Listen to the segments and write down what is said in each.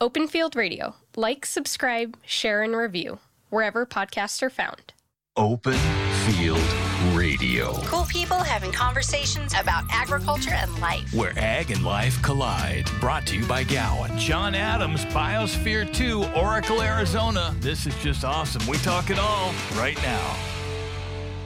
Open Field Radio. Like, subscribe, share, and review wherever podcasts are found. Open Field Radio, Cool people having conversations about agriculture and life. where ag and life collide. Brought to you by Gowan. John Adams, Biosphere 2, Oracle, Arizona. This is just awesome. We talk it all right now.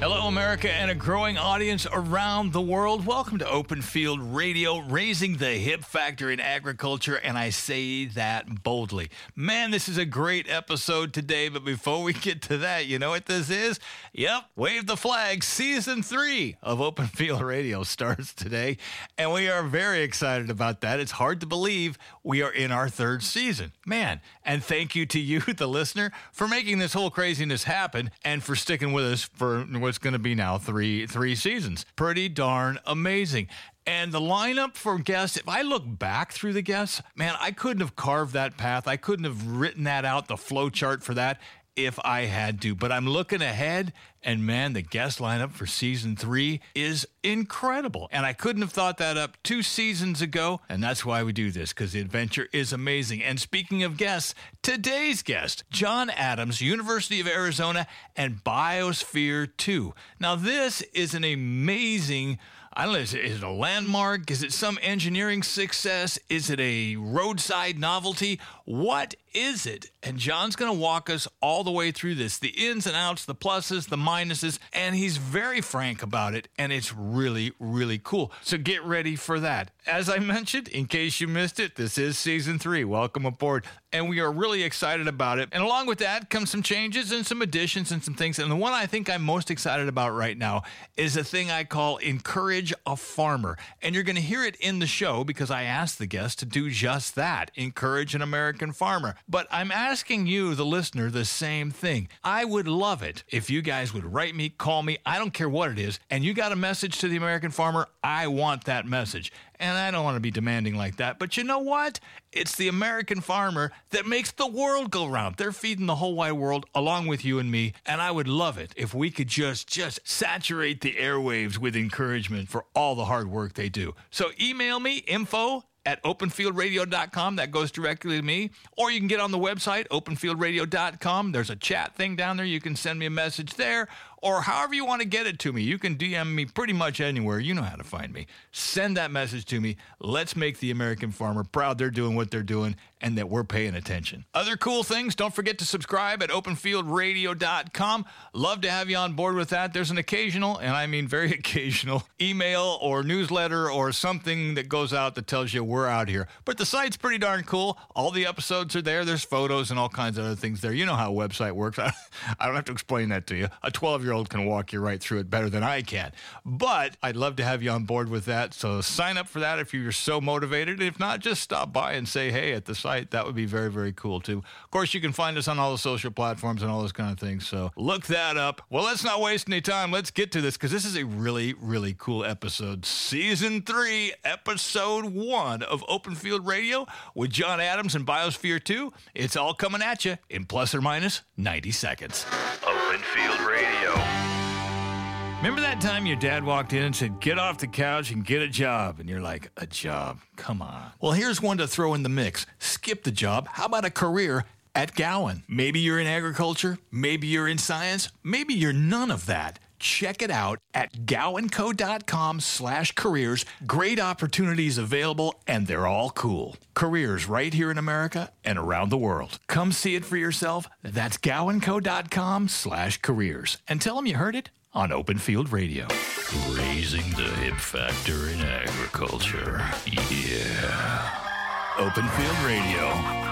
Hello, America, and a growing audience around the world. Welcome to Open Field Radio, raising the hip factor in agriculture, and I say that boldly. Man, this is a great episode today, but before we get to that, you know what this is? Yep, Wave the Flag, Season 3 of Open Field Radio starts today, and we are very excited about that. It's hard to believe we are in our third season. Man, and thank you to you, the listener, for making this whole craziness happen and for sticking with us for what's going to be now three three seasons. Pretty darn amazing. And the lineup for guests, if I look back through the guests, man, I couldn't have carved that path. I couldn't have written that out, the flow chart for that, if I had to. But I'm looking ahead, and man, the guest lineup for season three is incredible. And I couldn't have thought that up two seasons ago. And that's why we do this, because the adventure is amazing. And speaking of guests, today's guest, John Adams, University of Arizona, and Biosphere 2. Now, this is an amazing. I don't know, is it, is it a landmark? Is it some engineering success? Is it a roadside novelty? What is it? And John's going to walk us all the way through this the ins and outs, the pluses, the minuses, and he's very frank about it. And it's really, really cool. So get ready for that. As I mentioned, in case you missed it, this is season three. Welcome aboard. And we are really excited about it. And along with that comes some changes and some additions and some things. And the one I think I'm most excited about right now is a thing I call encourage a farmer. And you're going to hear it in the show because I asked the guest to do just that encourage an American farmer. But I'm asking you, the listener, the same thing. I would love it if you guys would write me, call me, I don't care what it is, and you got a message to the American farmer. I want that message. And I don't want to be demanding like that. But you know what? It's the American farmer that makes the world go round. They're feeding the whole wide world along with you and me. And I would love it if we could just just saturate the airwaves with encouragement for all the hard work they do. So email me info at openfieldradio.com. That goes directly to me. Or you can get on the website, openfieldradio.com. There's a chat thing down there. You can send me a message there. Or however you want to get it to me. You can DM me pretty much anywhere. You know how to find me. Send that message to me. Let's make the American farmer proud they're doing what they're doing and that we're paying attention. Other cool things, don't forget to subscribe at openfieldradio.com. Love to have you on board with that. There's an occasional, and I mean very occasional, email or newsletter or something that goes out that tells you we're out here. But the site's pretty darn cool. All the episodes are there. There's photos and all kinds of other things there. You know how a website works. I don't have to explain that to you. A 12 year old can walk you right through it better than I can. But I'd love to have you on board with that. So sign up for that if you're so motivated. If not, just stop by and say hey at the site. That would be very, very cool too. Of course, you can find us on all the social platforms and all those kind of things. So look that up. Well, let's not waste any time. Let's get to this because this is a really, really cool episode. Season three, episode one of Open Field Radio with John Adams and Biosphere 2. It's all coming at you in plus or minus 90 seconds. Open Field. Remember that time your dad walked in and said, Get off the couch and get a job? And you're like, A job? Come on. Well, here's one to throw in the mix. Skip the job. How about a career? At Gowan. Maybe you're in agriculture, maybe you're in science, maybe you're none of that. Check it out at gowanco.com slash careers. Great opportunities available, and they're all cool. Careers right here in America and around the world. Come see it for yourself. That's gowanco.com slash careers. And tell them you heard it on Open Field Radio. Raising the hip factor in agriculture. Yeah. Open Field Radio.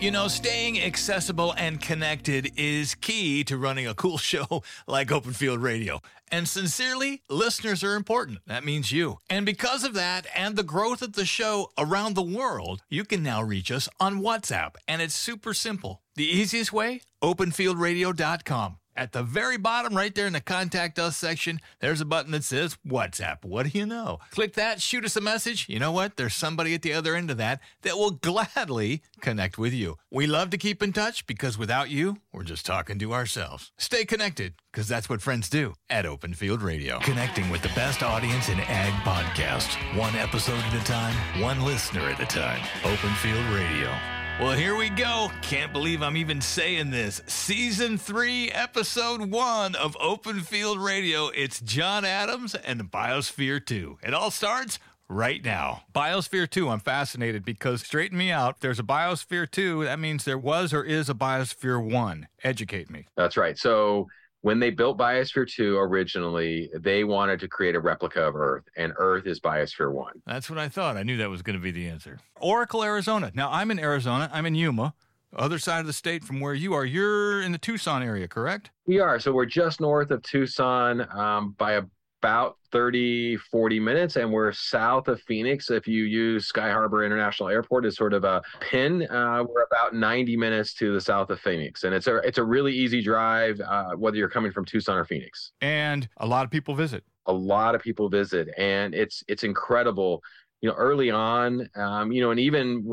You know, staying accessible and connected is key to running a cool show like Open Field Radio. And sincerely, listeners are important. That means you. And because of that and the growth of the show around the world, you can now reach us on WhatsApp. And it's super simple. The easiest way? OpenFieldRadio.com. At the very bottom, right there in the contact us section, there's a button that says WhatsApp. What do you know? Click that, shoot us a message. You know what? There's somebody at the other end of that that will gladly connect with you. We love to keep in touch because without you, we're just talking to ourselves. Stay connected because that's what friends do at Open Field Radio. Connecting with the best audience in ag podcasts, one episode at a time, one listener at a time. Open Field Radio. Well, here we go. Can't believe I'm even saying this. Season 3, Episode 1 of Open Field Radio. It's John Adams and Biosphere 2. It all starts right now. Biosphere 2, I'm fascinated because straighten me out. There's a Biosphere 2. That means there was or is a Biosphere 1. Educate me. That's right. So when they built Biosphere 2 originally, they wanted to create a replica of Earth, and Earth is Biosphere 1. That's what I thought. I knew that was going to be the answer. Oracle, Arizona. Now, I'm in Arizona. I'm in Yuma, other side of the state from where you are. You're in the Tucson area, correct? We are. So we're just north of Tucson um, by about 30, 40 minutes, and we're south of Phoenix. If you use Sky Harbor International Airport as sort of a pin, uh, we're about 90 minutes to the south of Phoenix, and it's a it's a really easy drive, uh, whether you're coming from Tucson or Phoenix. And a lot of people visit. A lot of people visit, and it's it's incredible. You know, early on, um, you know, and even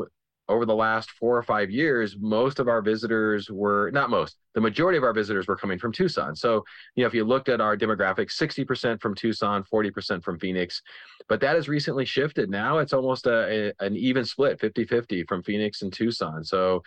over the last four or five years, most of our visitors were not most, the majority of our visitors were coming from Tucson. So, you know, if you looked at our demographics, 60% from Tucson, 40% from Phoenix, but that has recently shifted. Now it's almost a, a an even split, 50 50 from Phoenix and Tucson. So,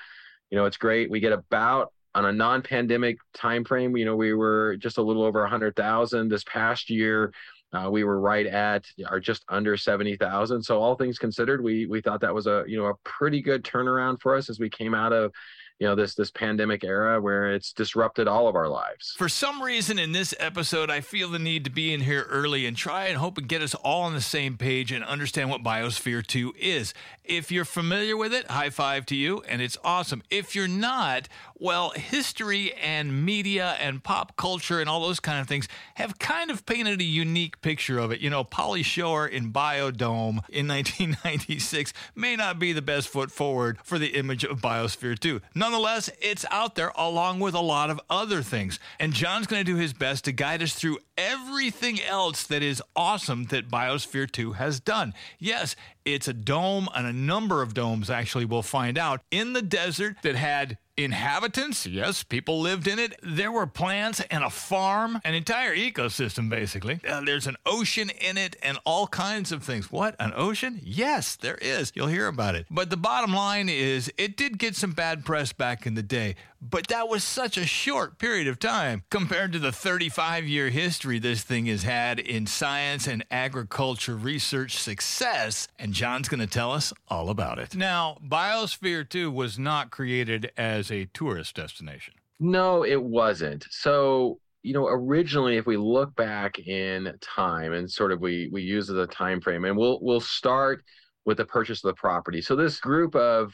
you know, it's great. We get about on a non-pandemic time frame you know we were just a little over 100000 this past year uh, we were right at or just under 70,000. So all things considered, we we thought that was a you know a pretty good turnaround for us as we came out of you know this this pandemic era where it's disrupted all of our lives. For some reason in this episode I feel the need to be in here early and try and hope and get us all on the same page and understand what Biosphere 2 is. If you're familiar with it, high five to you and it's awesome. If you're not, well, history and media and pop culture and all those kind of things have kind of painted a unique picture of it. You know, Pauly Shore in Biodome in 1996 may not be the best foot forward for the image of Biosphere 2. Nonetheless, it's out there along with a lot of other things. And John's going to do his best to guide us through everything else that is awesome that Biosphere 2 has done. Yes, it's a dome and a number of domes, actually, we'll find out, in the desert that had inhabitants. Yes, people lived in it. There were plants and a farm, an entire ecosystem, basically. Uh, there's an ocean in it and all kinds of things. What? An ocean? Yes, there is. You'll hear about it. But the bottom line is, it did get some bad press back in the day. But that was such a short period of time compared to the 35 year history this thing has had in science and agriculture research success. And John's going to tell us all about it. Now, Biosphere 2 was not created as a tourist destination. No, it wasn't. So, you know, originally, if we look back in time and sort of we we use the time frame, and we'll we'll start with the purchase of the property. So this group of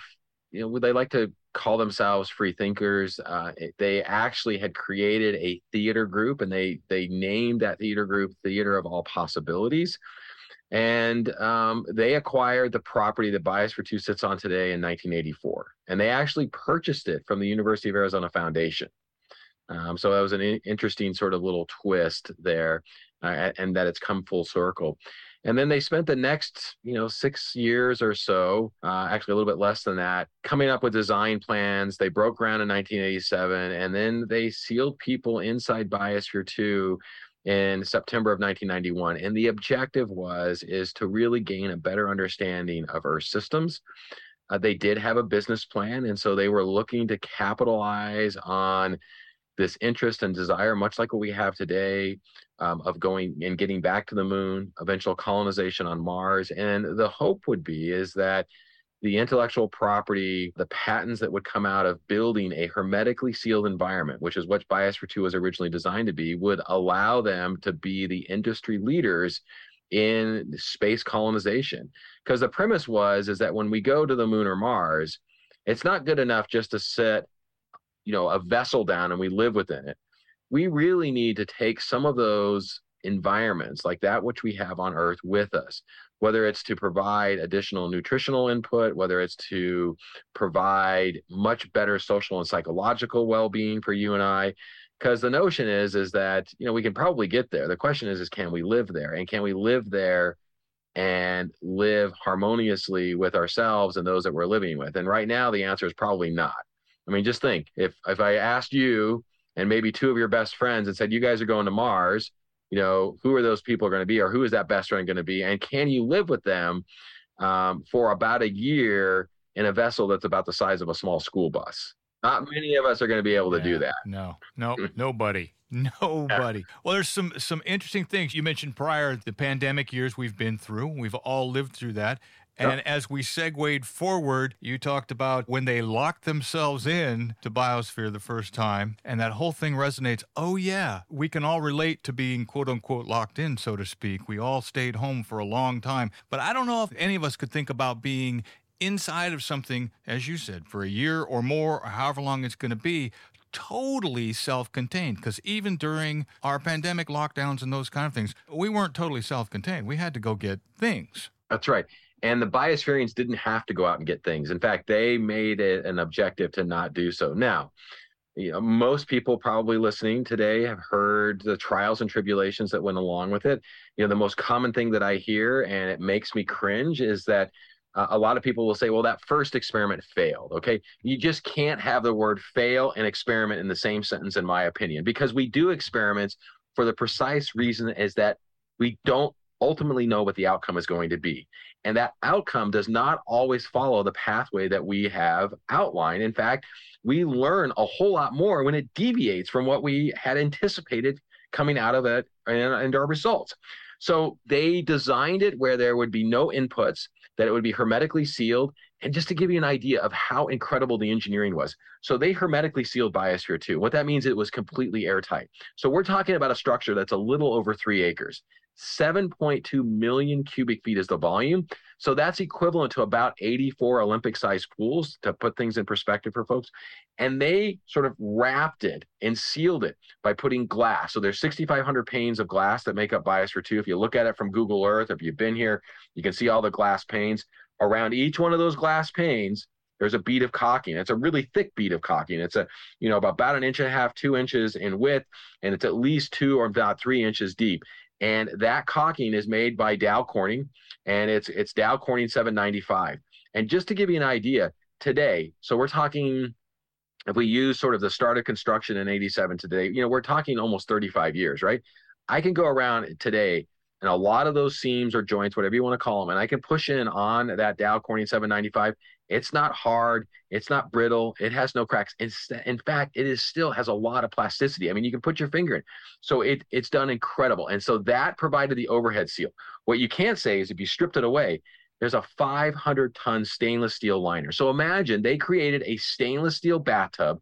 you know would they like to call themselves free thinkers uh, they actually had created a theater group and they they named that theater group theater of all possibilities. And um, they acquired the property that Biosphere 2 sits on today in 1984 and they actually purchased it from the university of arizona foundation. Um, so that was an interesting sort of little twist there uh, and that it's come full circle and then they spent the next, you know, six years or so, uh, actually a little bit less than that, coming up with design plans. They broke ground in 1987, and then they sealed people inside Biosphere 2 in September of 1991. And the objective was is to really gain a better understanding of Earth systems. Uh, they did have a business plan, and so they were looking to capitalize on this interest and desire, much like what we have today, um, of going and getting back to the moon, eventual colonization on Mars. And the hope would be is that the intellectual property, the patents that would come out of building a hermetically sealed environment, which is what Biosphere 2 was originally designed to be, would allow them to be the industry leaders in space colonization. Because the premise was is that when we go to the moon or Mars, it's not good enough just to set, you know, a vessel down and we live within it we really need to take some of those environments like that which we have on earth with us whether it's to provide additional nutritional input whether it's to provide much better social and psychological well-being for you and i. Because the notion is is that you know we can probably get there. The question is is can we live there? And can we live there and live harmoniously with ourselves and those that we're living with? And right now the answer is probably not i mean just think if if i asked you and maybe two of your best friends and said, You guys are going to Mars, you know, who are those people going to be or who is that best friend going to be? And can you live with them um, for about a year in a vessel that's about the size of a small school bus. Not many of us are going to be able to Yeah, do that. No, no, nobody. Nobody. Well, there's some some interesting things you mentioned prior the pandemic years we've been through. We've all lived through that. And as we segued forward, you talked about when they locked themselves in to biosphere the first time, and that whole thing resonates. Oh, yeah, we can all relate to being quote unquote locked in, so to speak. We all stayed home for a long time. But I don't know if any of us could think about being inside of something, as you said, for a year or more, or however long it's going to be, totally self contained. Because even during our pandemic lockdowns and those kind of things, we weren't totally self contained. We had to go get things. That's right. And the biospherians didn't have to go out and get things. In fact, they made it an objective to not do so. Now, you know, most people probably listening today have heard the trials and tribulations that went along with it. You know, the most common thing that I hear, and it makes me cringe, is that uh, a lot of people will say, well, that first experiment failed. Okay. You just can't have the word fail and experiment in the same sentence, in my opinion, because we do experiments for the precise reason is that we don't ultimately know what the outcome is going to be. And that outcome does not always follow the pathway that we have outlined. In fact, we learn a whole lot more when it deviates from what we had anticipated coming out of it and, and our results. So they designed it where there would be no inputs, that it would be hermetically sealed. And just to give you an idea of how incredible the engineering was. So they hermetically sealed Biosphere 2. What that means, it was completely airtight. So we're talking about a structure that's a little over three acres. 7.2 million cubic feet is the volume. So that's equivalent to about 84 Olympic sized pools to put things in perspective for folks. And they sort of wrapped it and sealed it by putting glass. So there's 6,500 panes of glass that make up Biosphere 2. If you look at it from Google Earth, if you've been here, you can see all the glass panes. Around each one of those glass panes, there's a bead of caulking. It's a really thick bead of caulking. It's a, you know, about, an inch and a half, two inches in width, and it's at least two or about three inches deep. And that caulking is made by Dow Corning, and it's it's Dow Corning 795. And just to give you an idea, today, so we're talking, if we use sort of the start of construction in 87 today, you know, we're talking almost 35 years, right? I can go around today and a lot of those seams or joints, whatever you want to call them, and I can push in on that Dow Corning 795. It's not hard. It's not brittle. It has no cracks. It's, in fact, it is still has a lot of plasticity. I mean, you can put your finger in. So it it's done incredible. And so that provided the overhead seal. What you can't say is if you stripped it away, there's a 500 ton stainless steel liner. So imagine they created a stainless steel bathtub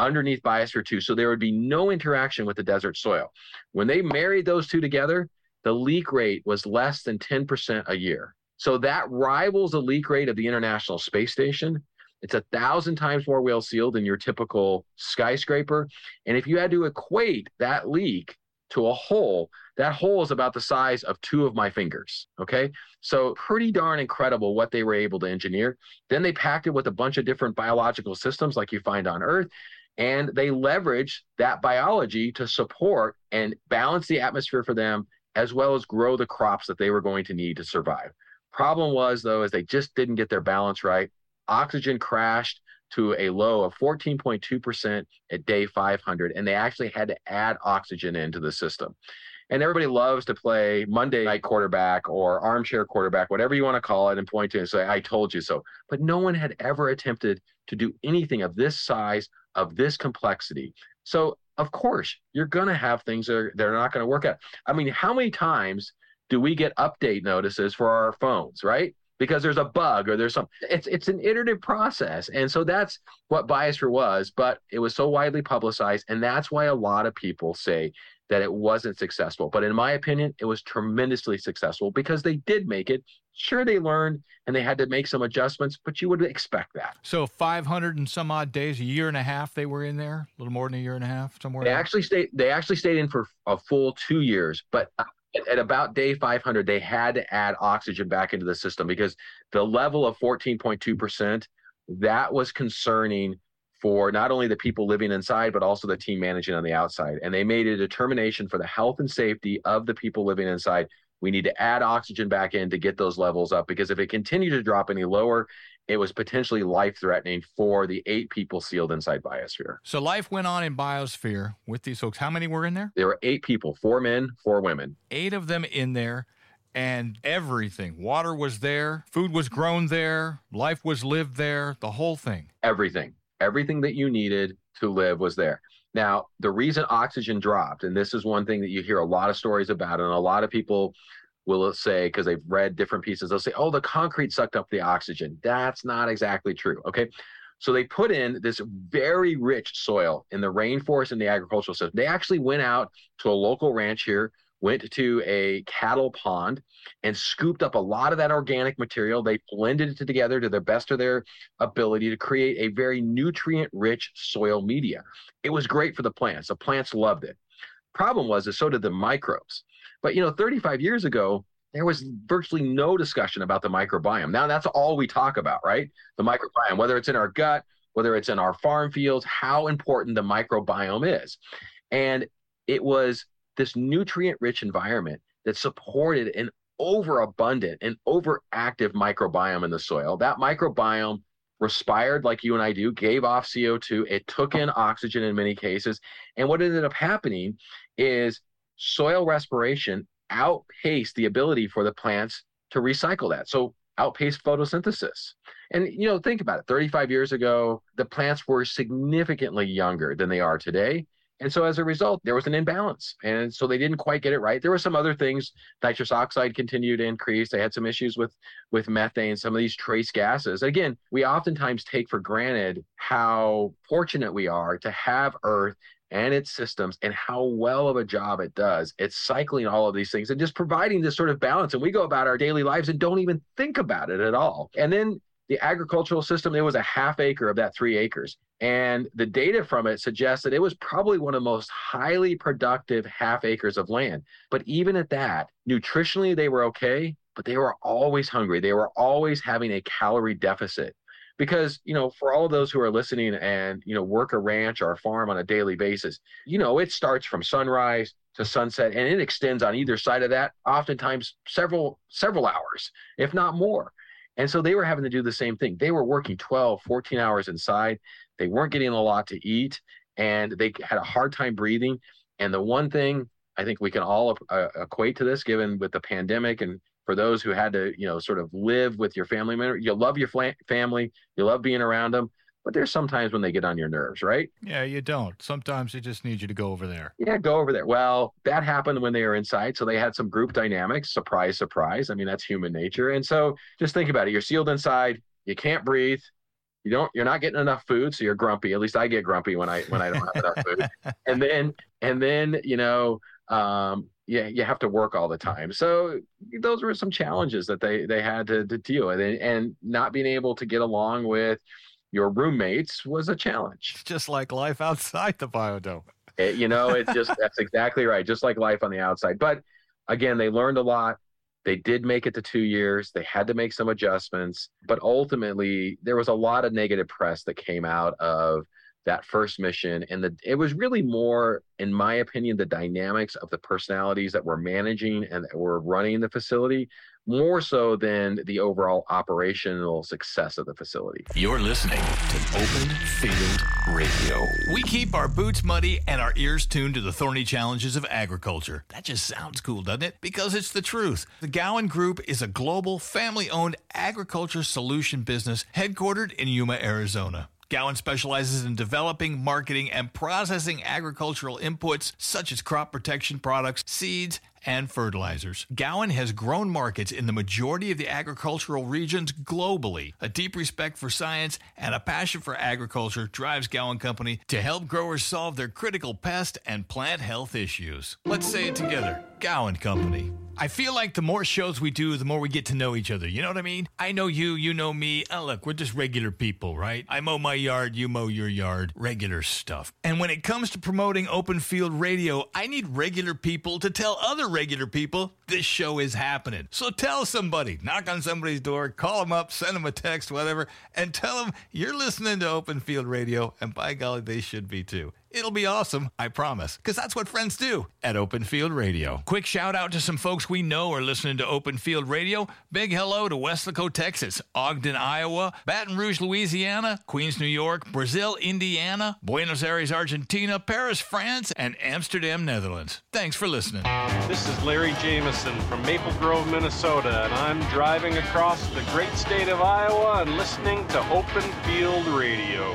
underneath Biosphere 2. So there would be no interaction with the desert soil. When they married those two together, the leak rate was less than 10% a year. So that rivals the leak rate of the International Space Station. It's a thousand times more well sealed than your typical skyscraper. And if you had to equate that leak to a hole, that hole is about the size of two of my fingers. Okay. So pretty darn incredible what they were able to engineer. Then they packed it with a bunch of different biological systems like you find on Earth. And they leveraged that biology to support and balance the atmosphere for them, as well as grow the crops that they were going to need to survive. Problem was, though, is they just didn't get their balance right. Oxygen crashed to a low of 14.2% at day 500, and they actually had to add oxygen into the system. And everybody loves to play Monday night quarterback or armchair quarterback, whatever you want to call it, and point to it and say, I told you so. But no one had ever attempted to do anything of this size, of this complexity. So, of course, you're going to have things that are, that are not going to work out. I mean, how many times do we get update notices for our phones, right? Because there's a bug or there's some it's it's an iterative process. And so that's what Biosphere was, but it was so widely publicized. And that's why a lot of people say that it wasn't successful. But in my opinion, it was tremendously successful because they did make it. Sure, they learned and they had to make some adjustments, but you would expect that. So 500 and some odd days, a year and a half, they were in there, a little more than a year and a half, somewhere. They actually stayed. They actually stayed in for a full two years, but at, at about day 500, they had to add oxygen back into the system because the level of 14.2 percent that was concerning for not only the people living inside, but also the team managing on the outside. And they made a determination for the health and safety of the people living inside. We need to add oxygen back in to get those levels up because if it continued to drop any lower, it was potentially life threatening for the eight people sealed inside Biosphere. So life went on in Biosphere with these folks. How many were in there? There were eight people, four men, four women. Eight of them in there. and everything. Water was there, food was grown there, life was lived there, the whole thing. Everything, everything that you needed to live was there. Now, the reason oxygen dropped, and this is one thing that you hear a lot of stories about, and a lot of people will say, because they've read different pieces, they'll say, oh, the concrete sucked up the oxygen. That's not exactly true. Okay. So they put in this very rich soil in the rainforest and the agricultural system. They actually went out to a local ranch here, went to a cattle pond and scooped up a lot of that organic material. They blended it together to the best of their ability to create a very nutrient rich soil media. It was great for the plants. The plants loved it. Problem was, is so did the microbes. But you know, 35 years ago, there was virtually no discussion about the microbiome. Now that's all we talk about, right? The microbiome, whether it's in our gut, whether it's in our farm fields, how important the microbiome is. And it was this nutrient rich environment that supported an overabundant and overactive microbiome in the soil. That microbiome respired like you and I do, gave off CO2, it took in oxygen in many cases. And what ended up happening is soil respiration outpaced the ability for the plants to recycle that. So outpaced photosynthesis. And you know, think about it. 35 years ago, the plants were significantly younger than they are today. And so as a result, there was an imbalance. And so they didn't quite get it right. There were some other things. Nitrous oxide continued to increase. They had some issues with, with methane, some of these trace gases. Again, we oftentimes take for granted how fortunate we are to have Earth and its systems and how well of a job it does. It's cycling all of these things and just providing this sort of balance. And we go about our daily lives and don't even think about it at all. And then the agricultural system, it was a half acre of that three acres. And the data from it suggests that it was probably one of the most highly productive half acres of land. But even at that, nutritionally, they were okay, but they were always hungry. They were always having a calorie deficit because you know for all of those who are listening and you know work a ranch or a farm on a daily basis you know it starts from sunrise to sunset and it extends on either side of that oftentimes several several hours if not more and so they were having to do the same thing they were working 12 14 hours inside they weren't getting a lot to eat and they had a hard time breathing and the one thing i think we can all uh, equate to this given with the pandemic and for those who had to, you know, sort of live with your family member. You love your family, you love being around them, but there's sometimes when they get on your nerves, right? Yeah, you don't. Sometimes they just need you to go over there. Yeah, go over there. Well, that happened when they were inside. So they had some group dynamics. Surprise, surprise. I mean, that's human nature. And so just think about it. You're sealed inside, you can't breathe. You don't you're not getting enough food, so you're grumpy. At least I get grumpy when I when I don't have enough food. And then and then, you know, um, you, you have to work all the time. So those were some challenges that they they had to, to deal with, and, and not being able to get along with your roommates was a challenge. It's just like life outside the biodome. It, you know, it's just that's exactly right. Just like life on the outside. But again, they learned a lot. They did make it to two years. They had to make some adjustments, but ultimately there was a lot of negative press that came out of that first mission and the it was really more in my opinion the dynamics of the personalities that were managing and that were running the facility more so than the overall operational success of the facility. You're listening to Open Field Radio. We keep our boots muddy and our ears tuned to the thorny challenges of agriculture. That just sounds cool, doesn't it? Because it's the truth. The Gowan Group is a global, family owned agriculture solution business headquartered in Yuma, Arizona. Gowan specializes in developing, marketing, and processing agricultural inputs such as crop protection products, seeds, and fertilizers. Gowan has grown markets in the majority of the agricultural regions globally. A deep respect for science and a passion for agriculture drives Gowan Company to help growers solve their critical pest and plant health issues. Let's say it together Gowan Company. I feel like the more shows we do, the more we get to know each other. You know what I mean? I know you, you know me. Oh, look, we're just regular people, right? I mow my yard, you mow your yard. Regular stuff. And when it comes to promoting open field radio, I need regular people to tell other regular people this show is happening. So tell somebody, knock on somebody's door, call them up, send them a text, whatever, and tell them you're listening to open field radio, and by golly, they should be too. It'll be awesome, I promise, because that's what friends do at Open Field Radio. Quick shout out to some folks we know are listening to Open Field Radio. Big hello to Weslaco, Texas, Ogden, Iowa, Baton Rouge, Louisiana, Queens, New York, Brazil, Indiana, Buenos Aires, Argentina, Paris, France, and Amsterdam, Netherlands. Thanks for listening. This is Larry Jameson from Maple Grove, Minnesota, and I'm driving across the great state of Iowa and listening to Open Field Radio.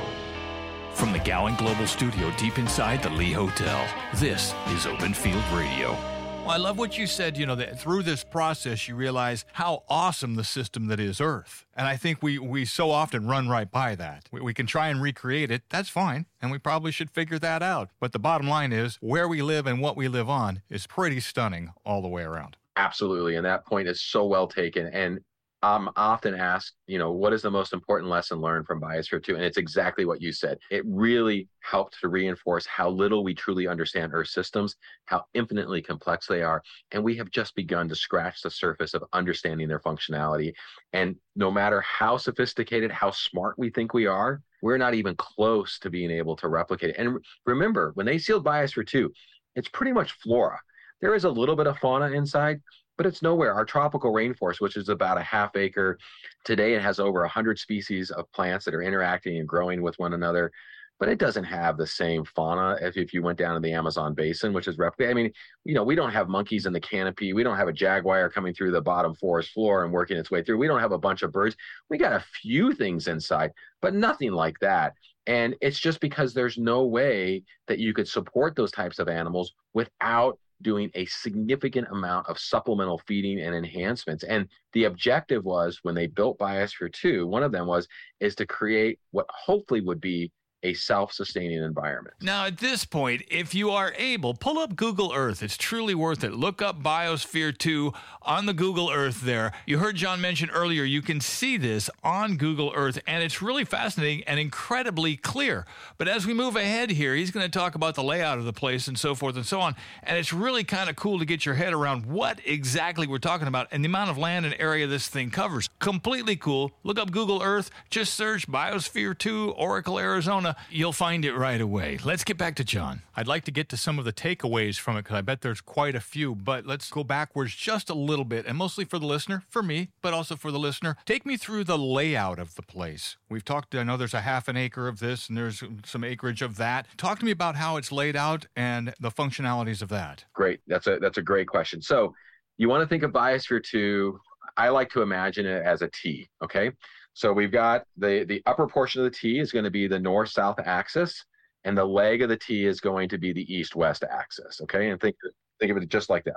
From the Gowan Global Studio deep inside the Lee Hotel, this is Open Field Radio. Well, I love what you said, you know, that through this process you realize how awesome the system that is Earth. And I think we, we so often run right by that. We, we can try and recreate it, that's fine, and we probably should figure that out. But the bottom line is where we live and what we live on is pretty stunning all the way around. Absolutely. And that point is so well taken. And I'm often asked, you know, what is the most important lesson learned from Biosphere 2? And it's exactly what you said. It really helped to reinforce how little we truly understand Earth systems, how infinitely complex they are. And we have just begun to scratch the surface of understanding their functionality. And no matter how sophisticated, how smart we think we are, we're not even close to being able to replicate it. And remember, when they sealed Biosphere 2, it's pretty much flora. There is a little bit of fauna inside, but it's nowhere. Our tropical rainforest, which is about a half acre, today it has over 100 species of plants that are interacting and growing with one another. But it doesn't have the same fauna as if you went down to the Amazon basin, which is replicated. I mean, you know, we don't have monkeys in the canopy. We don't have a jaguar coming through the bottom forest floor and working its way through. We don't have a bunch of birds. We got a few things inside, but nothing like that. And it's just because there's no way that you could support those types of animals without doing a significant amount of supplemental feeding and enhancements. And the objective was when they built Biosphere 2, one of them was is to create what hopefully would be a self-sustaining environment. Now, at this point, if you are able, pull up Google Earth. It's truly worth it. Look up Biosphere 2 on the Google Earth there. You heard John mention earlier, you can see this on Google Earth, and it's really fascinating and incredibly clear. But as we move ahead here, he's going to talk about the layout of the place and so forth and so on. And it's really kind of cool to get your head around what exactly we're talking about and the amount of land and area this thing covers. Completely cool. Look up Google Earth, just search Biosphere 2, Oracle, Arizona you'll find it right away. Let's get back to John. I'd like to get to some of the takeaways from it because I bet there's quite a few, but let's go backwards just a little bit and mostly for the listener, for me, but also for the listener. Take me through the layout of the place. We've talked, I know there's a half an acre of this and there's some acreage of that. Talk to me about how it's laid out and the functionalities of that. Great. That's a that's a great question. So you want to think of Biosphere 2 I like to imagine it as a T. Okay. So we've got the, the upper portion of the T is going to be the north-south axis, and the leg of the T is going to be the east-west axis. Okay, and think think of it just like that.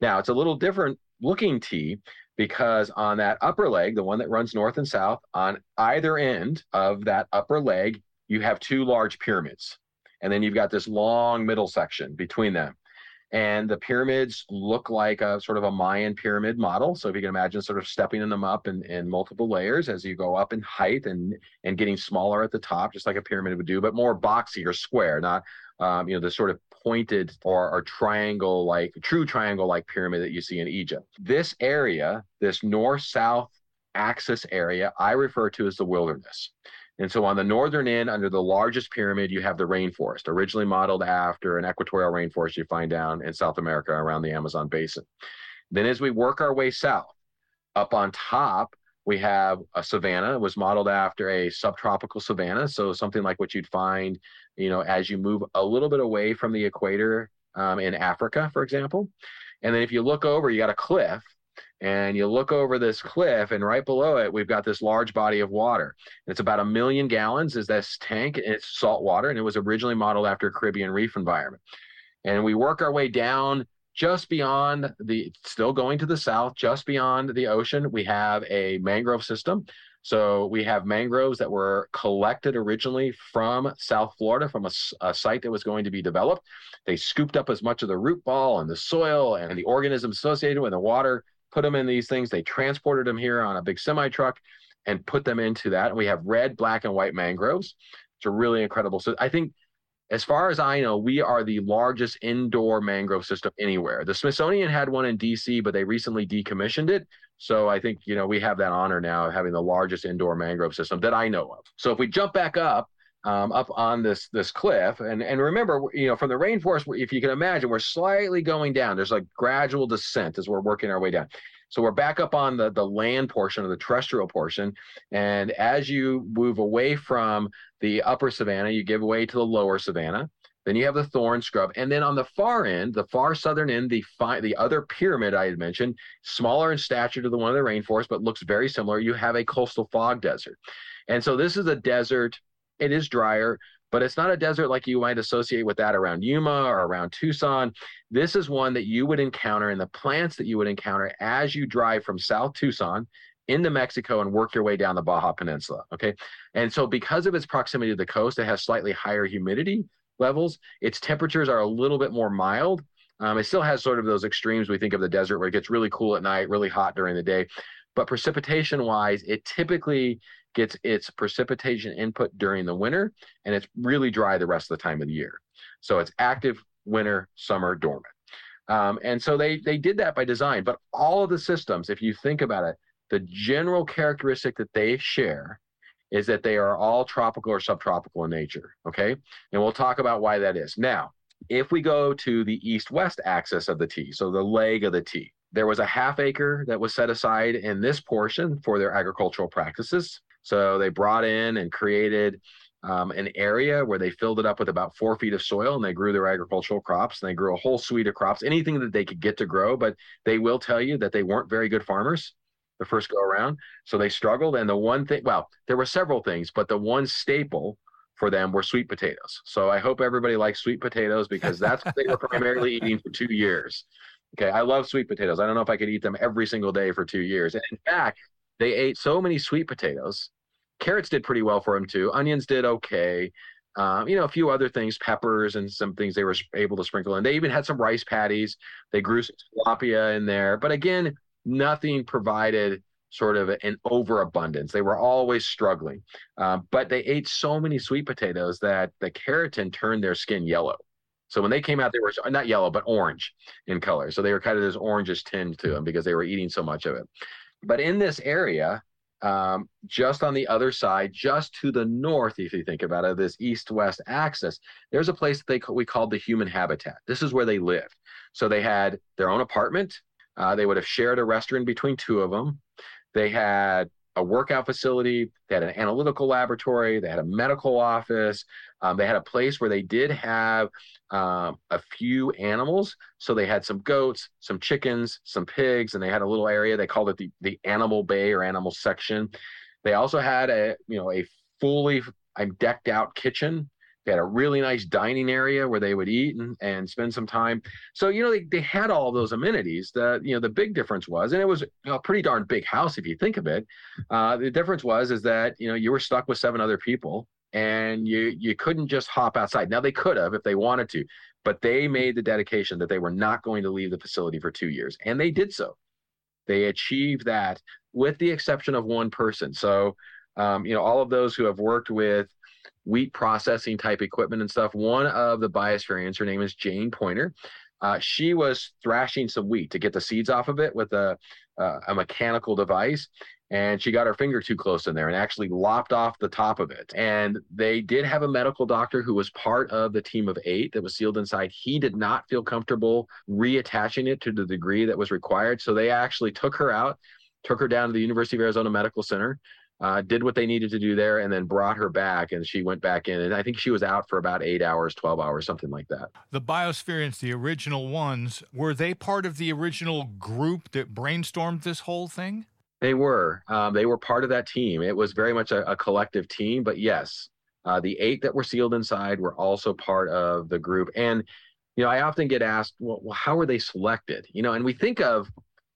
Now it's a little different looking T because on that upper leg, the one that runs north and south, on either end of that upper leg, you have two large pyramids. And then you've got this long middle section between them and the pyramids look like a sort of a Mayan pyramid model. So if you can imagine sort of stepping in them up in, in multiple layers as you go up in height and and getting smaller at the top, just like a pyramid would do, but more boxy or square, not um, you know the sort of pointed or, or triangle like true triangle like pyramid that you see in Egypt. This area, this north south axis area, I refer to as the wilderness. And so on the northern end, under the largest pyramid, you have the rainforest, originally modeled after an equatorial rainforest you find down in South America around the Amazon basin. Then as we work our way south, up on top, we have a savanna. It was modeled after a subtropical savanna. So something like what you'd find, you know, as you move a little bit away from the equator um, in Africa, for example. And then if you look over, you got a cliff and you look over this cliff and right below it we've got this large body of water. It's about a million gallons is this tank it's salt water and it was originally modeled after a caribbean reef environment. And we work our way down just beyond the still going to the south just beyond the ocean. We have a mangrove system. So we have mangroves that were collected originally from South Florida from a, a, site that was going to be developed. They scooped up as much of the root ball and the soil and the organisms associated with the water put them in these things. They transported them here on a big semi truck and put them into that. And we have red, black, and white mangroves. It's a really incredible. So I think, as far as I know, we are the largest indoor mangrove system anywhere. The Smithsonian had one in DC, but they recently decommissioned it. So I think, you know, we have that honor now of having the largest indoor mangrove system that I know of. So if we jump back up um, up on this this cliff. And and remember, you know, from the rainforest, if you can imagine, we're slightly going down. There's a gradual descent as we're working our way down. So we're back up on the the land portion of the terrestrial portion, and as you move away from the upper savanna, you give way to the lower savanna. Then you have the thorn scrub, and then on the far end, the far southern end, the fi- the other pyramid I had mentioned, smaller in stature to the one of the rainforest, but looks very similar. You have a coastal fog desert, and so this is a desert it is drier, but it's not a desert like you might associate with that around Yuma or around Tucson. This is one that you would encounter in the plants that you would encounter as you drive from South Tucson into Mexico and work your way down the Baja Peninsula. Okay. And so, because of its proximity to the coast, it has slightly higher humidity levels. Its temperatures are a little bit more mild. Um, it still has sort of those extremes we think of the desert where it gets really cool at night, really hot during the day. But precipitation wise, it typically gets its precipitation input during the winter, and it's really dry the rest of the time of the year. So it's active winter, summer, dormant. Um, and so they they did that by design. But all of the systems, if you think about it, the general characteristic that they share is that they are all tropical or subtropical in nature. Okay, and we'll talk about why that is. Now, if we go to the east-west axis of the T, so the leg of the T, there was a half acre that was set aside in this portion for their agricultural practices. So they brought in and created um, an area where they filled it up with about four feet of soil and they grew their agricultural crops and they grew a whole suite of crops, anything that they could get to grow. But they will tell you that they weren't very good farmers the first go around. So they struggled. And the one thing, well, there were several things, but the one staple for them were sweet potatoes. So I hope everybody likes sweet potatoes because that's what they were primarily eating for two years. Okay, I love sweet potatoes. I don't know if I could eat them every single day for two years. And in fact, they ate so many sweet potatoes. Carrots did pretty well for them too. Onions did okay. Um, you know, a few other things, peppers and some things they were able to sprinkle in. They even had some rice paddies. They grew some tilapia in there. But again, nothing provided sort of an overabundance. They were always struggling. Uh, but they ate so many sweet potatoes that the carotene turned their skin yellow. So when they came out, they were not yellow, but orange in color. So they were kind of this orangish tinge to them because they were eating so much of it. But in this area, um, just on the other side, just to the north, if you think about it, this east-west axis, there's a place that they we called the human habitat. This is where they lived. So they had their own apartment. Uh, they would have shared a restaurant between two of them. They had a workout facility. They had an analytical laboratory. They had a medical office. Um, they had a place where they did have um, a few animals. So they had some goats, some chickens, some pigs, and they had a little area. They called it the, the animal bay or animal section. They also had a you know a fully decked out kitchen they had a really nice dining area where they would eat and, and spend some time. So, you know, they, they had all those amenities. The, you know, the big difference was, and it was a pretty darn big house if you think of it. Uh, the difference was, is that, you know, you were stuck with seven other people and you, you couldn't just hop outside. Now they could have if they wanted to, but they made the dedication that they were not going to leave the facility for two years. And they did so. They achieved that with the exception of one person. So, um, you know, all of those who have worked with wheat processing type equipment and stuff. One of the biospherians, her name is Jane Poynter. Uh, she was thrashing some wheat to get the seeds off of it with a, uh, a mechanical device. And she got her finger too close in there and actually lopped off the top of it. And they did have a medical doctor who was part of the team of eight that was sealed inside. He did not feel comfortable reattaching it to the degree that was required. So they actually took her out, took her down to the University of Arizona Medical Center uh, did what they needed to do there, and then brought her back, and she went back in. And I think she was out for about eight hours, 12 hours, something like that. The Biospherians, the original ones, were they part of the original group that brainstormed this whole thing? They were. Um, they were part of that team. It was very much a, a collective team, but yes, uh, the eight that were sealed inside were also part of the group. And, you know, I often get asked, well, well how were they selected? You know, and we think of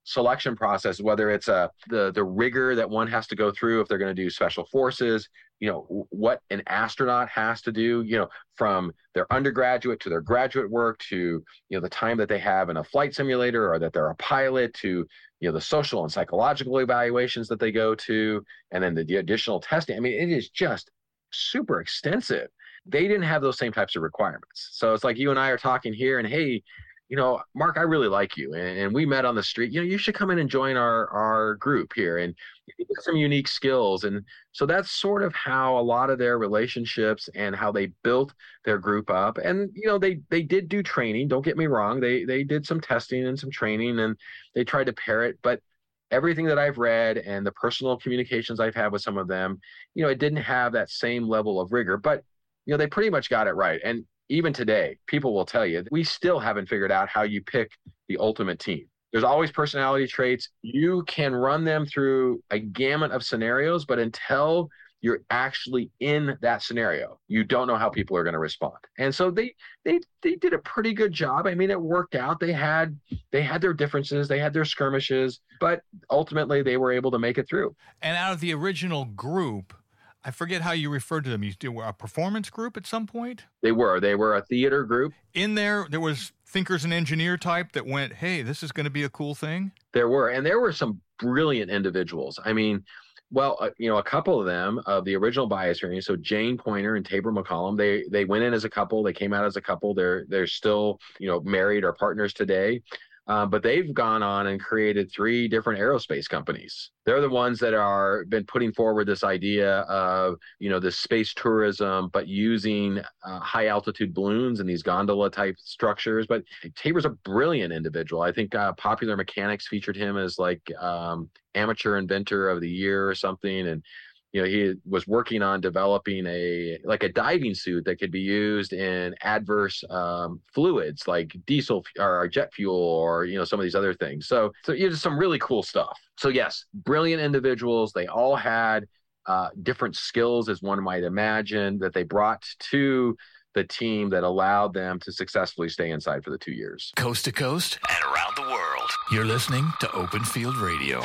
selection process, whether it's a uh, the the rigor that one has to go through if they're going to do special forces, you know what an astronaut has to do, you know, from their undergraduate to their graduate work to you know the time that they have in a flight simulator or that they're a pilot to you know the social and psychological evaluations that they go to, and then the, the additional testing. I mean, it is just super extensive. They didn't have those same types of requirements. So it's like you and I are talking here, and hey, you know, Mark, I really like you, and, and, we met on the street. You know, you should come in and join our our group here, and some unique skills. And so that's sort of how a lot of their relationships and how they built their group up. And you know, they they did do training. Don't get me wrong. They they did some testing and some training, and they tried to pair it, but everything that I've read and the personal communications I've had with some of them, you know, it didn't have that same level of rigor, but you know, they pretty much got it right. And even today, people will tell you we still haven't figured out how you pick the ultimate team. There's always personality traits. You can run them through a gamut of scenarios, but until you're actually in that scenario, you don't know how people are going to respond. And so they they they did a pretty good job. I mean, it worked out. They had they had their differences, they had their skirmishes, but ultimately they were able to make it through. And out of the original group, I forget how you referred to them. You were a performance group at some point. They were. They were a theater group. In there, there was thinkers and engineer type that went, "Hey, this is going to be a cool thing." There were, and there were some brilliant individuals. I mean, well, uh, you know, a couple of them of the original Biosphere. So Jane Poynter and Taber MacCallum, they they went in as a couple. They came out as a couple. They're they're still you know married or partners today. Um, but they've gone on and created three different aerospace companies. They're the ones that are been putting forward this idea of you know this space tourism, but using uh, high altitude balloons and these gondola type structures. But Taber's a brilliant individual. I think uh, Popular Mechanics featured him as like um, amateur inventor of the year or something, and you know he was working on developing a like a diving suit that could be used in adverse um, fluids like diesel or jet fuel or you know some of these other things. So so you know some really cool stuff. So yes brilliant individuals. They all had uh, different skills as one might imagine that they brought to the team that allowed them to successfully stay inside for the two years. Coast to coast and around the world you're listening to open field radio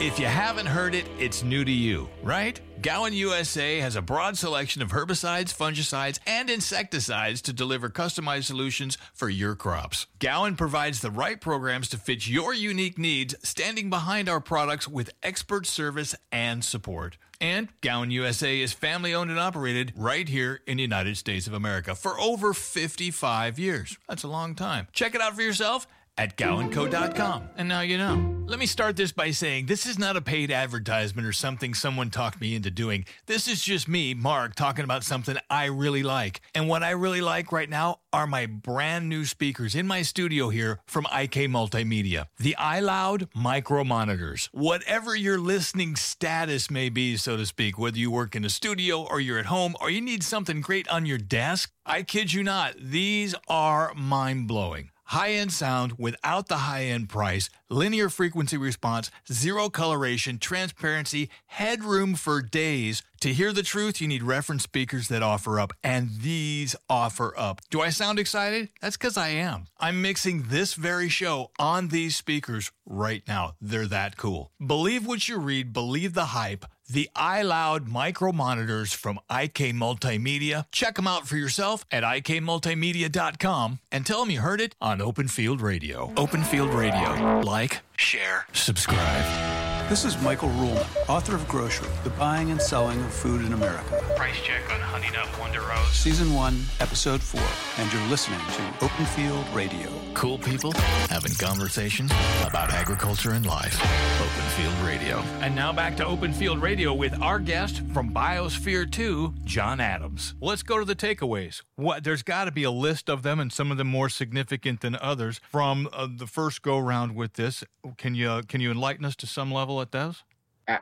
if you haven't heard it, it's new to you, right? Gowan USA has a broad selection of herbicides, fungicides, and insecticides to deliver customized solutions for your crops. Gowan provides the right programs to fit your unique needs, standing behind our products with expert service and support. And Gowan USA is family owned and operated right here in the United States of America for over 55 years. That's a long time. Check it out for yourself at gowanco.com. And now you know. Let me start this by saying this is not a paid advertisement or something someone talked me into doing. This is just me, Mark, talking about something I really like. And what I really like right now are my brand new speakers in my studio here from IK Multimedia. The iLoud micro monitors. Whatever your listening status may be, so to speak, whether you work in a studio or you're at home or you need something great on your desk, I kid you not, these are mind blowing. High end sound without the high end price, linear frequency response, zero coloration, transparency, headroom for days. To hear the truth, you need reference speakers that offer up, and these offer up. Do I sound excited? That's because I am. I'm mixing this very show on these speakers right now. They're that cool. Believe what you read, believe the hype the iLoud micro monitors from IK Multimedia. Check them out for yourself at ikmultimedia.com and tell them you heard it on Open Field Radio. Open Field Radio. Like, share, subscribe. This is Michael Ruhlman, author of Grocery, The Buying and Selling of Food in America. Price check on Honey Nut Wonder Rose. Season 1, Episode 4. And you're listening to Open Field Radio. Cool people having conversations about agriculture and life. Open Field Radio. And now back to Open Field Radio with our guest from Biosphere 2, John Adams. Let's go to the takeaways. What There's got to be a list of them, and some of them more significant than others from uh, the first go round with this. Can you, can you enlighten us to some level? It does?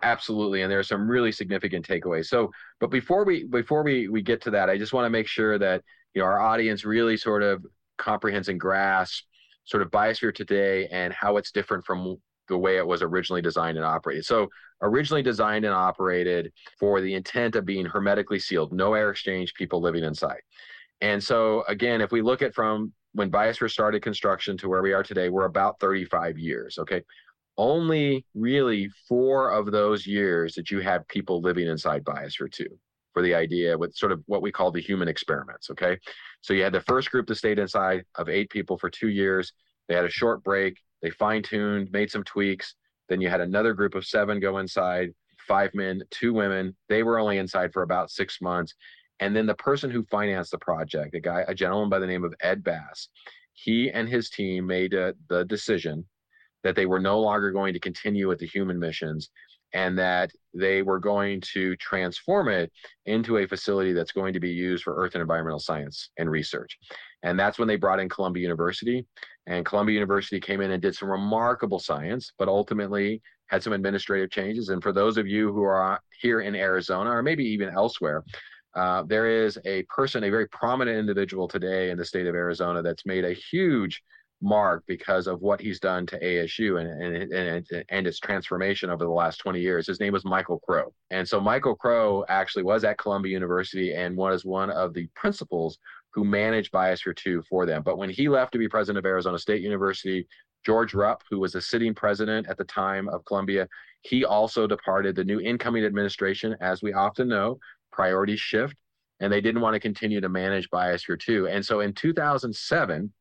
absolutely and there are some really significant takeaways. So but before we before we we get to that i just want to make sure that you know our audience really sort of comprehends and grasps sort of biosphere today and how it's different from the way it was originally designed and operated. So originally designed and operated for the intent of being hermetically sealed no air exchange people living inside. And so again if we look at from when biosphere started construction to where we are today we're about 35 years okay only really four of those years that you have people living inside Biosphere 2 for the idea with sort of what we call the human experiments. Okay. So you had the first group that stayed inside of eight people for two years. They had a short break. They fine tuned, made some tweaks. Then you had another group of seven go inside, five men, two women. They were only inside for about six months. And then the person who financed the project, a guy, a gentleman by the name of Ed Bass, he and his team made a, the decision that they were no longer going to continue with the human missions and that they were going to transform it into a facility that's going to be used for earth and environmental science and research. And that's when they brought in Columbia University. And Columbia University came in and did some remarkable science, but ultimately had some administrative changes. And for those of you who are here in Arizona or maybe even elsewhere, uh, there is a person, a very prominent individual today in the state of Arizona that's made a huge mark because of what he's done to ASU and, and, and, and its transformation over the last 20 years. His name was Michael Crow. And so Michael Crow actually was at Columbia University and was one of the principals who managed Biosphere 2 for them. But when he left to be president of Arizona State University, George Rupp, who was the sitting president at the time of Columbia, he also departed. The new incoming administration, as we often know, priorities shift, and they didn't want to continue to manage Biosphere 2. And so in 2007,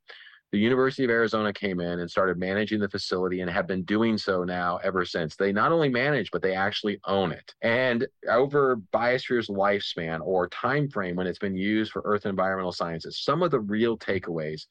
the University of Arizona came in and started managing the facility and have been doing so now ever since. They not only manage, but they actually own it. And over Biosphere's lifespan or time frame when it's been used for Earth environmental sciences, some of the real takeaways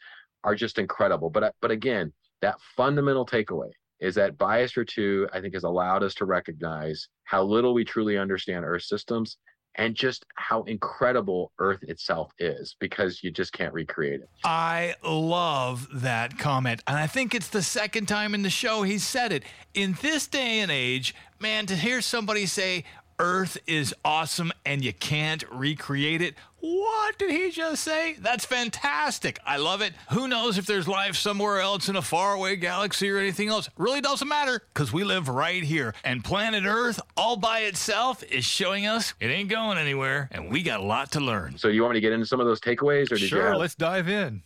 are just incredible. But but again, that fundamental takeaway is that Biosphere 2, I think, has allowed us to recognize how little we truly understand Earth systems and just how incredible Earth itself is because you just can't recreate it. I love that comment. And I think it's the second time in the show he said it. In this day and age, man, to hear somebody say, Earth is awesome and you can't recreate it. What did he just say? That's fantastic. I love it. Who knows if there's life somewhere else in a faraway galaxy or anything else? Really doesn't matter because we live right here. And planet Earth, all by itself, is showing us it ain't going anywhere and we got a lot to learn. So, you want me to get into some of those takeaways or did sure, you? Sure, let's dive in.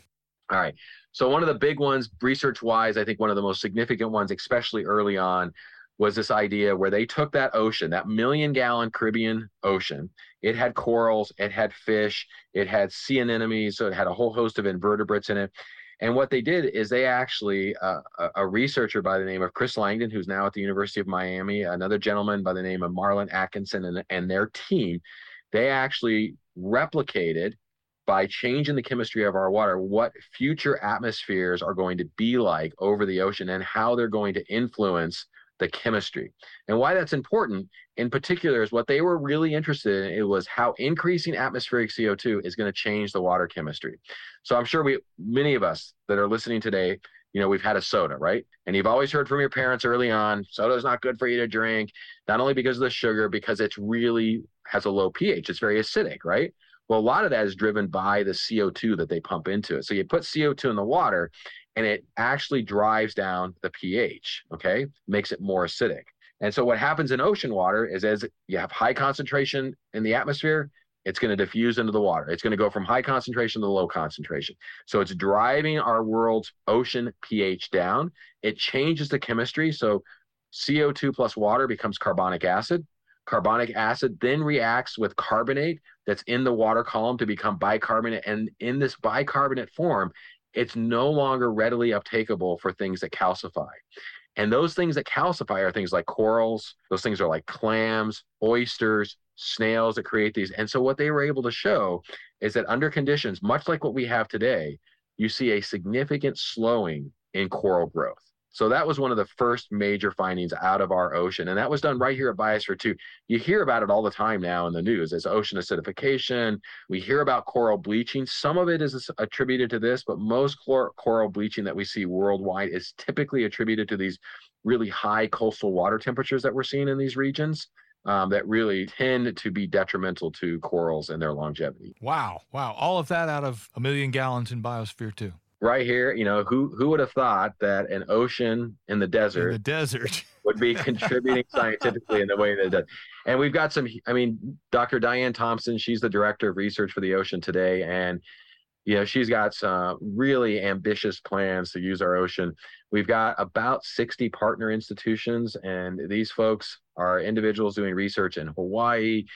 All right. So, one of the big ones, research wise, I think one of the most significant ones, especially early on, was this idea where they took that ocean, that million gallon Caribbean ocean. It had corals, it had fish, it had sea anemones, so it had a whole host of invertebrates in it. And what they did is they actually, uh, a, researcher by the name of Chris Langdon, who's now at the University of Miami, another gentleman by the name of Marlin Atkinson, and, and their team, they actually replicated by changing the chemistry of our water what future atmospheres are going to be like over the ocean and how they're going to influence the chemistry. And why that's important in particular is what they were really interested in it was how increasing atmospheric CO2 is going to change the water chemistry. So I'm sure we many of us that are listening today, you know, we've had a soda, right? And you've always heard from your parents early on, soda is not good for you to drink, not only because of the sugar, because it's really has a low pH. It's very acidic, right? Well, a lot of that is driven by the CO2 that they pump into it. So you put CO2 in the water and it actually drives down the pH, okay? Makes it more acidic. And so what happens in ocean water is as you have high concentration in the atmosphere, it's going to diffuse into the water. It's going to go from high concentration to low concentration. So it's driving our world's ocean pH down. It changes the chemistry. So CO2 plus water becomes carbonic acid. Carbonic acid then reacts with carbonate that's in the water column to become bicarbonate. And in this bicarbonate form, it's no longer readily uptakeable for things that calcify. And those things that calcify are things like corals, those things are like clams, oysters, snails that create these. And so, what they were able to show is that under conditions, much like what we have today, you see a significant slowing in coral growth. So that was one of the first major findings out of our ocean. And that was done right here at Biosphere 2. You hear about it all the time now in the news as ocean acidification. We hear about coral bleaching. Some of it is attributed to this, but most coral bleaching that we see worldwide is typically attributed to these really high coastal water temperatures that we're seeing in these regions. Um, that really tend to be detrimental to corals and their longevity. Wow. Wow. All of that out of a million gallons in Biosphere 2 right here, you know, who who would have thought that an ocean in the desert, in the desert, would be contributing scientifically in the way that it does. And we've got some. I mean, Dr. Diane Thompson, she's the director of research for the ocean today, and you know, she's got some really ambitious plans to use our ocean. We've got about 60 partner institutions, and these folks are individuals doing research in Hawaii,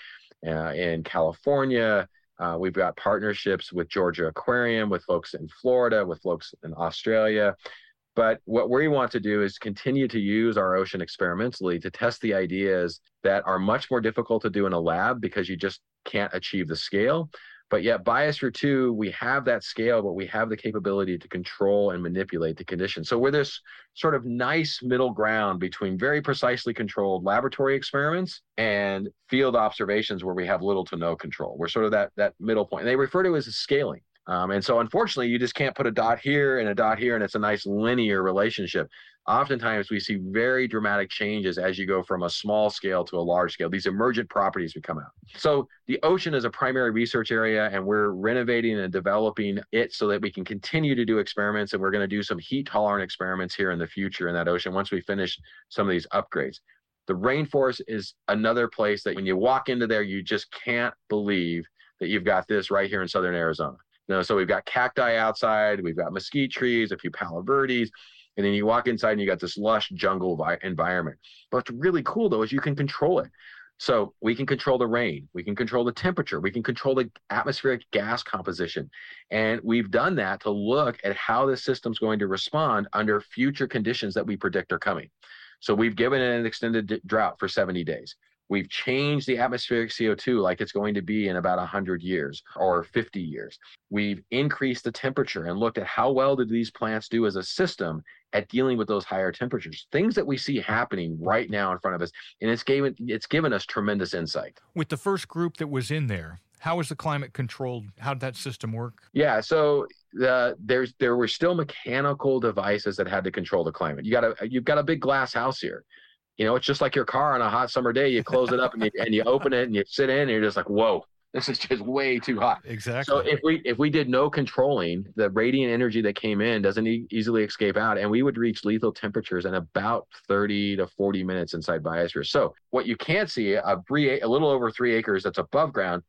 uh, in California, uh, we've got partnerships with Georgia Aquarium, with folks in Florida, with folks in Australia. But what we want to do is continue to use our ocean experimentally to test the ideas that are much more difficult to do in a lab because you just can't achieve the scale. But yet, Biosphere 2, we have that scale, but we have the capability to control and manipulate the conditions. So we're this sort of nice middle ground between very precisely controlled laboratory experiments and field observations where we have little to no control. We're sort of that that middle point. And they refer to it as scaling. Um, and so, unfortunately, you just can't put a dot here and a dot here, and it's a nice linear relationship. Oftentimes, we see very dramatic changes as you go from a small scale to a large scale. These emergent properties would come out. So, the ocean is a primary research area, and we're renovating and developing it so that we can continue to do experiments. And we're going to do some heat tolerant experiments here in the future in that ocean once we finish some of these upgrades. The rainforest is another place that when you walk into there, you just can't believe that you've got this right here in southern Arizona. You know, so we've got cacti outside, we've got mesquite trees, a few palo verdes, and then you walk inside and you got this lush jungle vi- environment. But what's really cool though is you can control it. So we can control the rain, we can control the temperature, we can control the atmospheric gas composition. And we've done that to look at how the system's going to respond under future conditions that we predict are coming. So we've given it an extended d- drought for 70 days. We've changed the atmospheric CO2 like it's going to be in about 100 years or 50 years. We've increased the temperature and looked at how well did these plants do as a system at dealing with those higher temperatures. Things that we see happening right now in front of us, and it's given it's given us tremendous insight. With the first group that was in there, how was the climate controlled? How did that system work? Yeah, so the there's there were still mechanical devices that had to control the climate. You got a you've got a big glass house here. You know, it's just like your car on a hot summer day. You close it up and you, and you open it and you sit in and you're just like, whoa, this is just way too hot. Exactly. So if we if we did no controlling, the radiant energy that came in doesn't e- easily escape out, and we would reach lethal temperatures in about 30 to 40 minutes inside biosphere. So what you can't see a, three, a little over three acres that's above ground.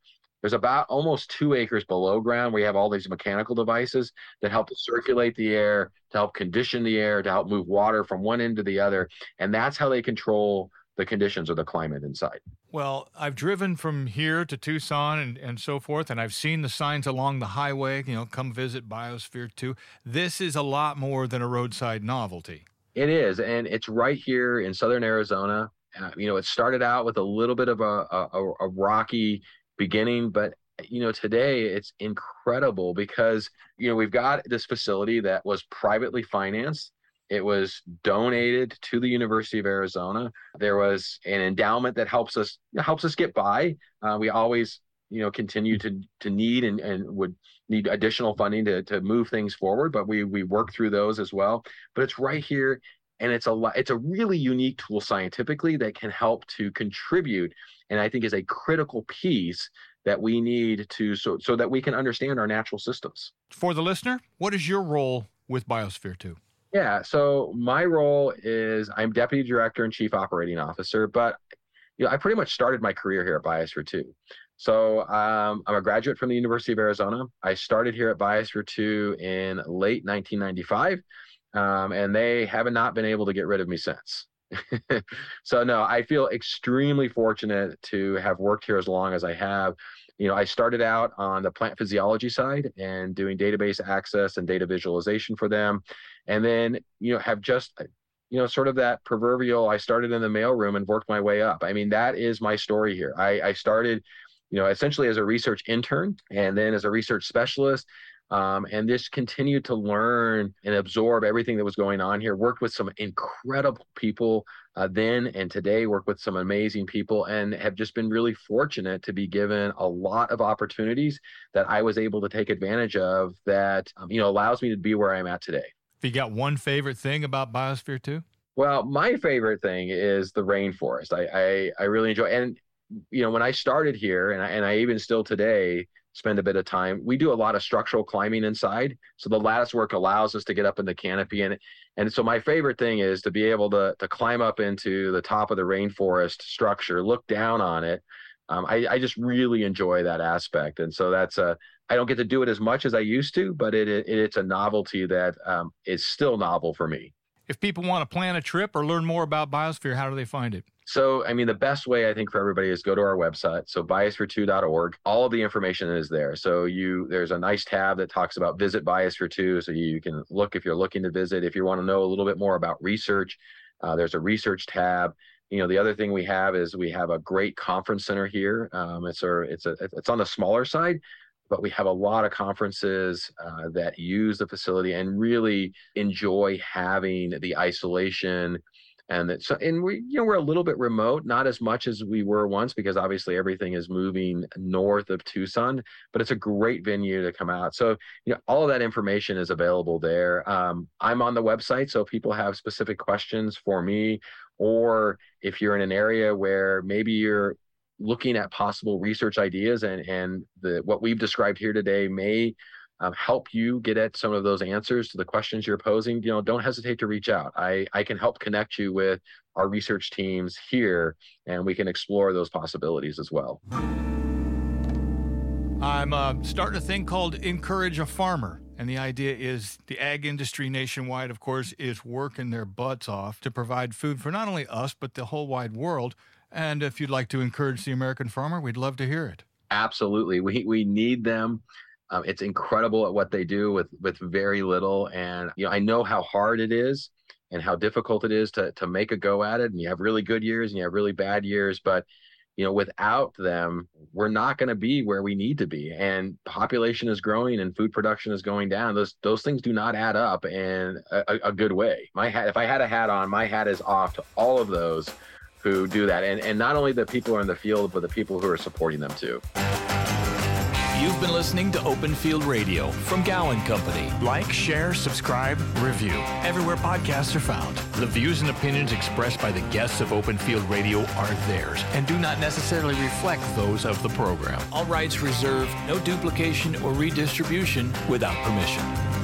There's about almost two acres below ground where you have all these mechanical devices that help to circulate the air, to help condition the air, to help move water from one end to the other, and that's how they control the conditions or the climate inside. Well, I've driven from here to Tucson and, and so forth, and I've seen the signs along the highway, you know, come visit Biosphere 2. This is a lot more than a roadside novelty. It is, and it's right here in southern Arizona. Uh, you know, it started out with a little bit of a, a, a rocky beginning, but you know today it's incredible because you know we've got this facility that was privately financed it was donated to the University of Arizona. There was an endowment that helps us helps us get by. Uh, we always, you know, continue to to need and, and would need additional funding to to move things forward, but we we work through those as well. But it's right here, and it's a it's a really unique tool scientifically that can help to contribute, and I think is a critical piece that we need to so so that we can understand our natural systems. For the listener, what is your role with Biosphere 2? Yeah, so my role is I'm deputy director and chief operating officer, but you know I pretty much started my career here at Biosphere 2. So um, I'm a graduate from the University of Arizona. I started here at Biosphere 2 in late 1995, um, and they have not been able to get rid of me since. so no, I feel extremely fortunate to have worked here as long as I have. You know, I started out on the plant physiology side and doing database access and data visualization for them and then you know have just you know sort of that proverbial i started in the mailroom and worked my way up i mean that is my story here i, I started you know essentially as a research intern and then as a research specialist um, and just continued to learn and absorb everything that was going on here worked with some incredible people uh, then and today work with some amazing people and have just been really fortunate to be given a lot of opportunities that i was able to take advantage of that um, you know allows me to be where i'm at today you got one favorite thing about Biosphere 2? Well, my favorite thing is the rainforest. I, I, I really enjoy, and you know, when I started here, and I, and I even still today spend a bit of time. We do a lot of structural climbing inside, so the lattice work allows us to get up in the canopy, and and so my favorite thing is to be able to to climb up into the top of the rainforest structure, look down on it. Um, I, I just really enjoy that aspect, and so that's a I don't get to do it as much as I used to, but it, it it's a novelty that um, is still novel for me. If people want to plan a trip or learn more about Biosphere, how do they find it? So, I mean, the best way I think for everybody is go to our website. So, biosphere2.org. All of the information is there. So, you there's a nice tab that talks about visit Biosphere 2. So, you can look if you're looking to visit. If you want to know a little bit more about research, uh, there's a research tab. You know, the other thing we have is we have a great conference center here. Um, it's a, it's a, it's on the smaller side, but we have a lot of conferences uh, that use the facility and really enjoy having the isolation and that so and we you know we're a little bit remote not as much as we were once because obviously everything is moving north of tucson but it's a great venue to come out. So you know all of that information is available there. Um, i'm on the website so if people have specific questions for me or if you're in an area where maybe you're looking at possible research ideas and and the what we've described here today may um, help you get at some of those answers to the questions you're posing, you know, don't hesitate to reach out. I, I can help connect you with our research teams here, and we can explore those possibilities as well. I'm uh, starting a thing called Encourage a Farmer. And the idea is the ag industry nationwide, of course, is working their butts off to provide food for not only us, but the whole wide world. And if you'd like to encourage the American farmer, we'd love to hear it. Absolutely. We, we need them. Um, it's incredible at what they do with with very little, and you know I know how hard it is and how difficult it is to to make a go at it. And you have really good years and you have really bad years, but you know without them we're not going to be where we need to be and population is growing and food production is going down those those things do not add up in a, a good way my hat if i had a hat on my hat is off to all of those who do that and and not only the people who are in the field but the people who are supporting them too You've been listening to Open Field Radio from Gowan Company. Like, share, subscribe, review. Everywhere podcasts are found. The views and opinions expressed by the guests of Open Field Radio are theirs and do not necessarily reflect those of the program. All rights reserved, no duplication or redistribution without permission.